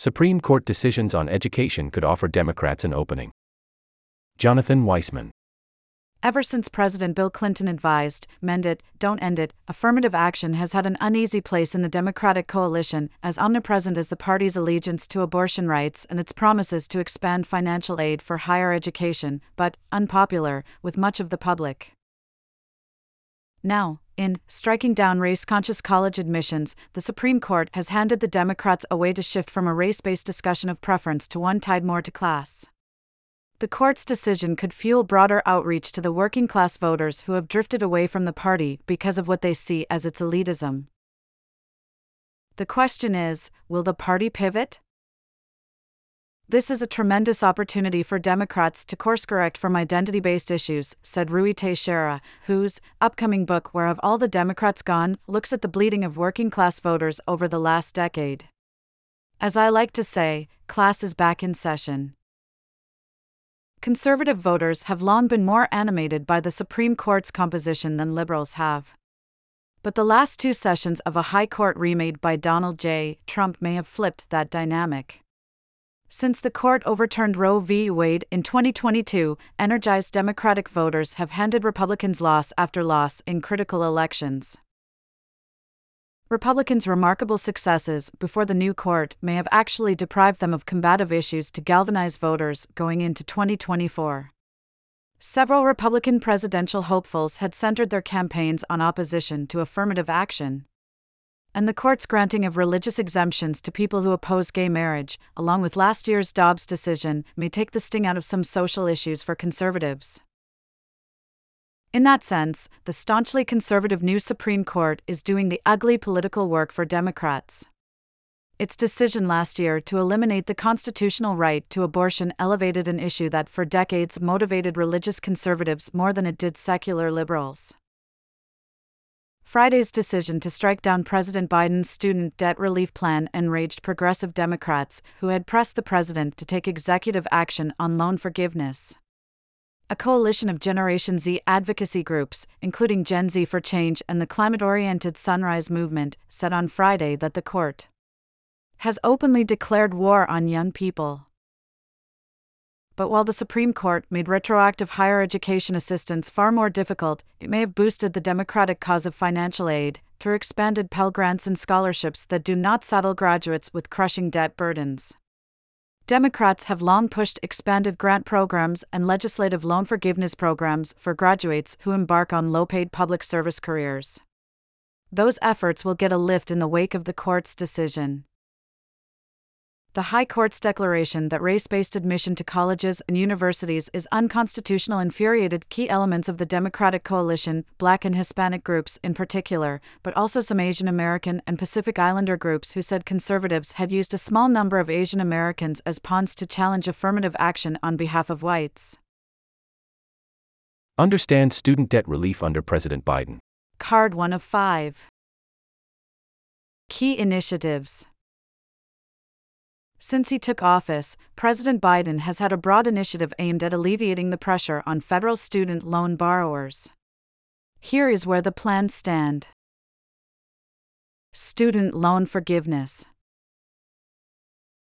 Supreme Court decisions on education could offer Democrats an opening. Jonathan Weisman. Ever since President Bill Clinton advised, mend it, don't end it, affirmative action has had an uneasy place in the Democratic coalition, as omnipresent as the party's allegiance to abortion rights and its promises to expand financial aid for higher education, but unpopular with much of the public. Now, in striking down race conscious college admissions, the Supreme Court has handed the Democrats a way to shift from a race based discussion of preference to one tied more to class. The court's decision could fuel broader outreach to the working class voters who have drifted away from the party because of what they see as its elitism. The question is will the party pivot? This is a tremendous opportunity for Democrats to course correct from identity based issues, said Ruy Teixeira, whose upcoming book, Where Have All the Democrats Gone, looks at the bleeding of working class voters over the last decade. As I like to say, class is back in session. Conservative voters have long been more animated by the Supreme Court's composition than liberals have. But the last two sessions of a High Court remade by Donald J. Trump may have flipped that dynamic. Since the court overturned Roe v. Wade in 2022, energized Democratic voters have handed Republicans loss after loss in critical elections. Republicans' remarkable successes before the new court may have actually deprived them of combative issues to galvanize voters going into 2024. Several Republican presidential hopefuls had centered their campaigns on opposition to affirmative action. And the court's granting of religious exemptions to people who oppose gay marriage, along with last year's Dobbs decision, may take the sting out of some social issues for conservatives. In that sense, the staunchly conservative new Supreme Court is doing the ugly political work for Democrats. Its decision last year to eliminate the constitutional right to abortion elevated an issue that for decades motivated religious conservatives more than it did secular liberals. Friday's decision to strike down President Biden's student debt relief plan enraged progressive Democrats who had pressed the president to take executive action on loan forgiveness a coalition of Generation Z advocacy groups, including Gen Z for Change and the climate oriented Sunrise Movement, said on Friday that the court has openly declared war on young people. But while the Supreme Court made retroactive higher education assistance far more difficult, it may have boosted the democratic cause of financial aid through expanded Pell Grants and scholarships that do not saddle graduates with crushing debt burdens. Democrats have long pushed expanded grant programs and legislative loan forgiveness programs for graduates who embark on low paid public service careers. Those efforts will get a lift in the wake of the court's decision the High Court's declaration that race based admission to colleges and universities is unconstitutional infuriated key elements of the Democratic coalition, black and Hispanic groups in particular, but also some Asian American and Pacific Islander groups who said conservatives had used a small number of Asian Americans as pawns to challenge affirmative action on behalf of whites. Understand student debt relief under President Biden. Card 1 of 5. Key initiatives. Since he took office, President Biden has had a broad initiative aimed at alleviating the pressure on federal student loan borrowers. Here is where the plans stand Student loan forgiveness.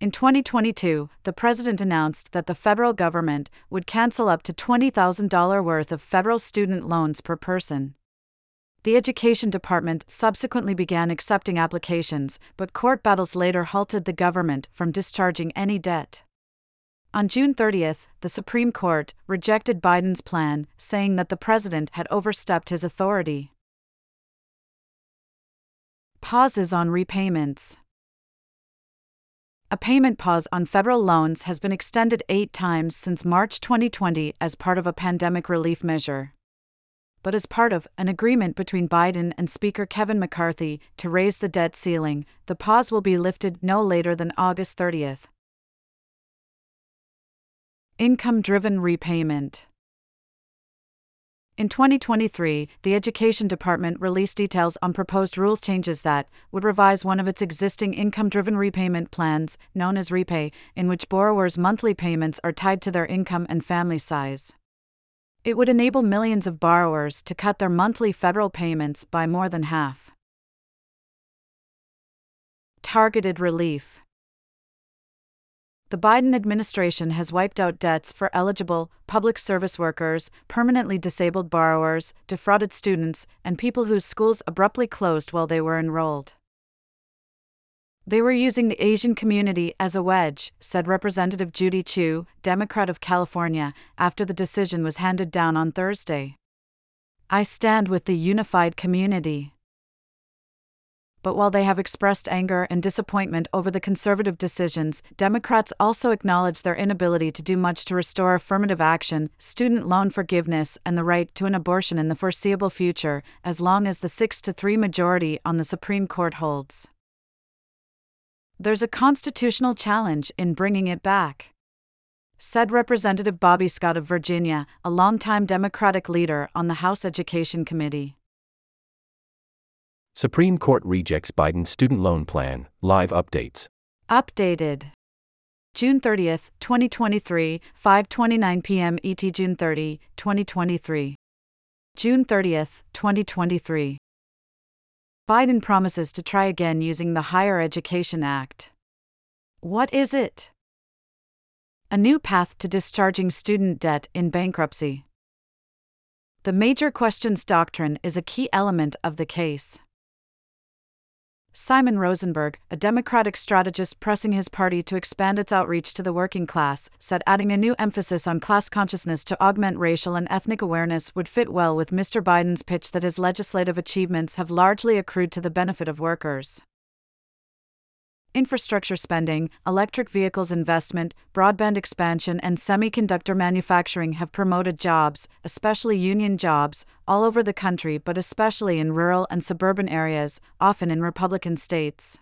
In 2022, the president announced that the federal government would cancel up to $20,000 worth of federal student loans per person. The Education Department subsequently began accepting applications, but court battles later halted the government from discharging any debt. On June 30, the Supreme Court rejected Biden's plan, saying that the president had overstepped his authority. Pauses on repayments. A payment pause on federal loans has been extended eight times since March 2020 as part of a pandemic relief measure but as part of an agreement between Biden and Speaker Kevin McCarthy to raise the debt ceiling, the pause will be lifted no later than August 30th. Income driven repayment. In 2023, the Education Department released details on proposed rule changes that would revise one of its existing income driven repayment plans, known as REPAYE, in which borrowers' monthly payments are tied to their income and family size. It would enable millions of borrowers to cut their monthly federal payments by more than half. Targeted relief. The Biden administration has wiped out debts for eligible public service workers, permanently disabled borrowers, defrauded students, and people whose schools abruptly closed while they were enrolled. They were using the Asian community as a wedge, said Representative Judy Chu, Democrat of California, after the decision was handed down on Thursday. I stand with the unified community but while they have expressed anger and disappointment over the conservative decisions, Democrats also acknowledge their inability to do much to restore affirmative action, student loan forgiveness, and the right to an abortion in the foreseeable future, as long as the 6 to 3 majority on the Supreme Court holds. There's a constitutional challenge in bringing it back. Said Representative Bobby Scott of Virginia, a longtime Democratic leader on the House Education Committee. Supreme Court rejects Biden student loan plan. Live updates. Updated. June 30th, 2023, 5:29 p.m. ET June 30, 2023. June 30th, 2023. Biden promises to try again using the Higher Education Act. What is it? A new path to discharging student debt in bankruptcy. The major questions doctrine is a key element of the case. Simon Rosenberg, a Democratic strategist pressing his party to expand its outreach to the working class, said adding a new emphasis on class consciousness to augment racial and ethnic awareness would fit well with Mr. Biden's pitch that his legislative achievements have largely accrued to the benefit of workers. Infrastructure spending, electric vehicles investment, broadband expansion, and semiconductor manufacturing have promoted jobs, especially union jobs, all over the country but especially in rural and suburban areas, often in Republican states.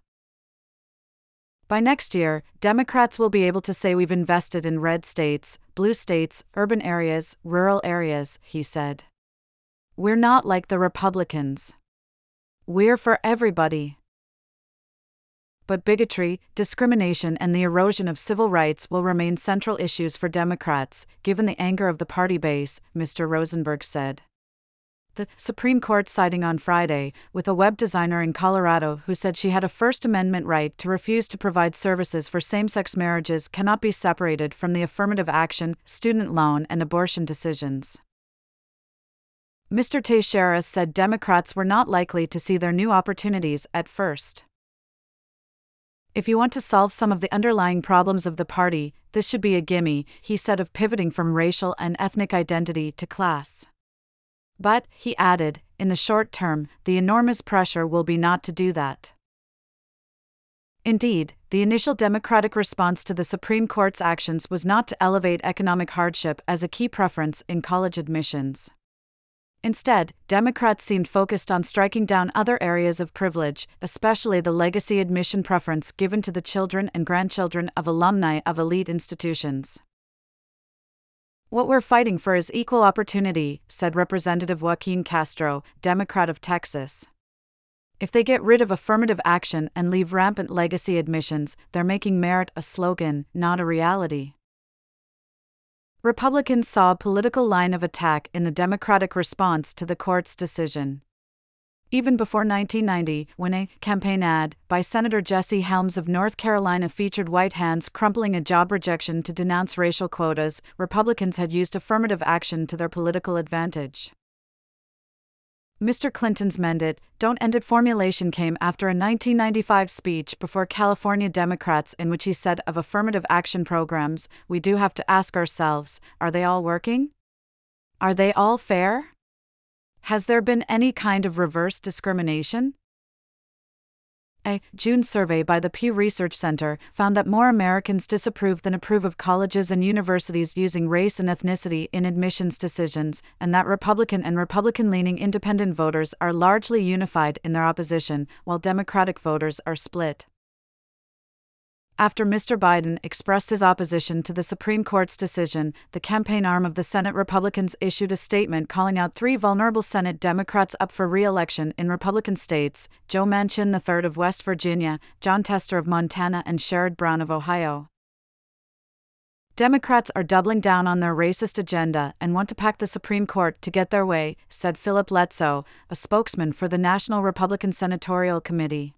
By next year, Democrats will be able to say we've invested in red states, blue states, urban areas, rural areas, he said. We're not like the Republicans. We're for everybody but bigotry, discrimination, and the erosion of civil rights will remain central issues for Democrats, given the anger of the party base, Mr. Rosenberg said. The Supreme Court siding on Friday with a web designer in Colorado who said she had a First Amendment right to refuse to provide services for same sex marriages cannot be separated from the affirmative action, student loan, and abortion decisions. Mr. Teixeira said Democrats were not likely to see their new opportunities at first. If you want to solve some of the underlying problems of the party, this should be a gimme, he said of pivoting from racial and ethnic identity to class. But, he added, in the short term, the enormous pressure will be not to do that. Indeed, the initial Democratic response to the Supreme Court's actions was not to elevate economic hardship as a key preference in college admissions. Instead, Democrats seemed focused on striking down other areas of privilege, especially the legacy admission preference given to the children and grandchildren of alumni of elite institutions. What we're fighting for is equal opportunity, said Representative Joaquin Castro, Democrat of Texas. If they get rid of affirmative action and leave rampant legacy admissions, they're making merit a slogan, not a reality. Republicans saw a political line of attack in the Democratic response to the court's decision. Even before 1990, when a campaign ad by Senator Jesse Helms of North Carolina featured white hands crumpling a job rejection to denounce racial quotas, Republicans had used affirmative action to their political advantage. Mr. Clinton's Mend It, Don't End It formulation came after a 1995 speech before California Democrats in which he said of affirmative action programs, we do have to ask ourselves are they all working? Are they all fair? Has there been any kind of reverse discrimination? A June survey by the Pew Research Center found that more Americans disapprove than approve of colleges and universities using race and ethnicity in admissions decisions, and that Republican and Republican leaning independent voters are largely unified in their opposition, while Democratic voters are split. After Mr. Biden expressed his opposition to the Supreme Court's decision, the campaign arm of the Senate Republicans issued a statement calling out three vulnerable Senate Democrats up for re election in Republican states Joe Manchin III of West Virginia, Jon Tester of Montana, and Sherrod Brown of Ohio. Democrats are doubling down on their racist agenda and want to pack the Supreme Court to get their way, said Philip Letsou, a spokesman for the National Republican Senatorial Committee.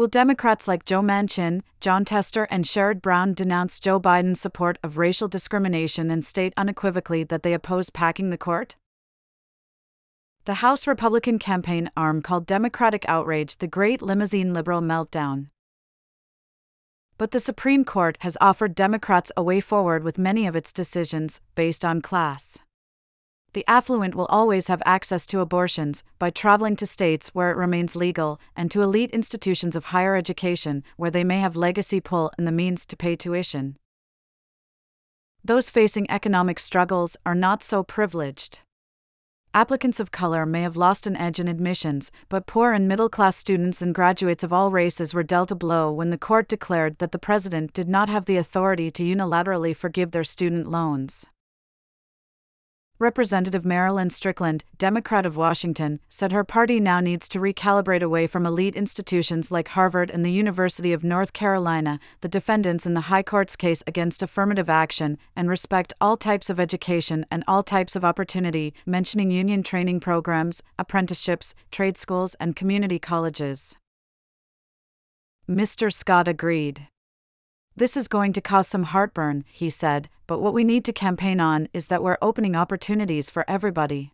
Will Democrats like Joe Manchin, Jon Tester, and Sherrod Brown denounce Joe Biden's support of racial discrimination and state unequivocally that they oppose packing the court? The House Republican campaign arm called Democratic outrage the Great Limousine Liberal Meltdown. But the Supreme Court has offered Democrats a way forward with many of its decisions, based on class the affluent will always have access to abortions by traveling to states where it remains legal and to elite institutions of higher education where they may have legacy pull and the means to pay tuition. Those facing economic struggles are not so privileged. Applicants of color may have lost an edge in admissions, but poor and middle class students and graduates of all races were dealt a blow when the court declared that the president did not have the authority to unilaterally forgive their student loans. Representative Marilyn Strickland, Democrat of Washington, said her party now needs to recalibrate away from elite institutions like Harvard and the University of North Carolina, the defendants in the High Court's case against affirmative action, and respect all types of education and all types of opportunity, mentioning union training programs, apprenticeships, trade schools, and community colleges. Mr. Scott agreed. This is going to cause some heartburn, he said, but what we need to campaign on is that we're opening opportunities for everybody.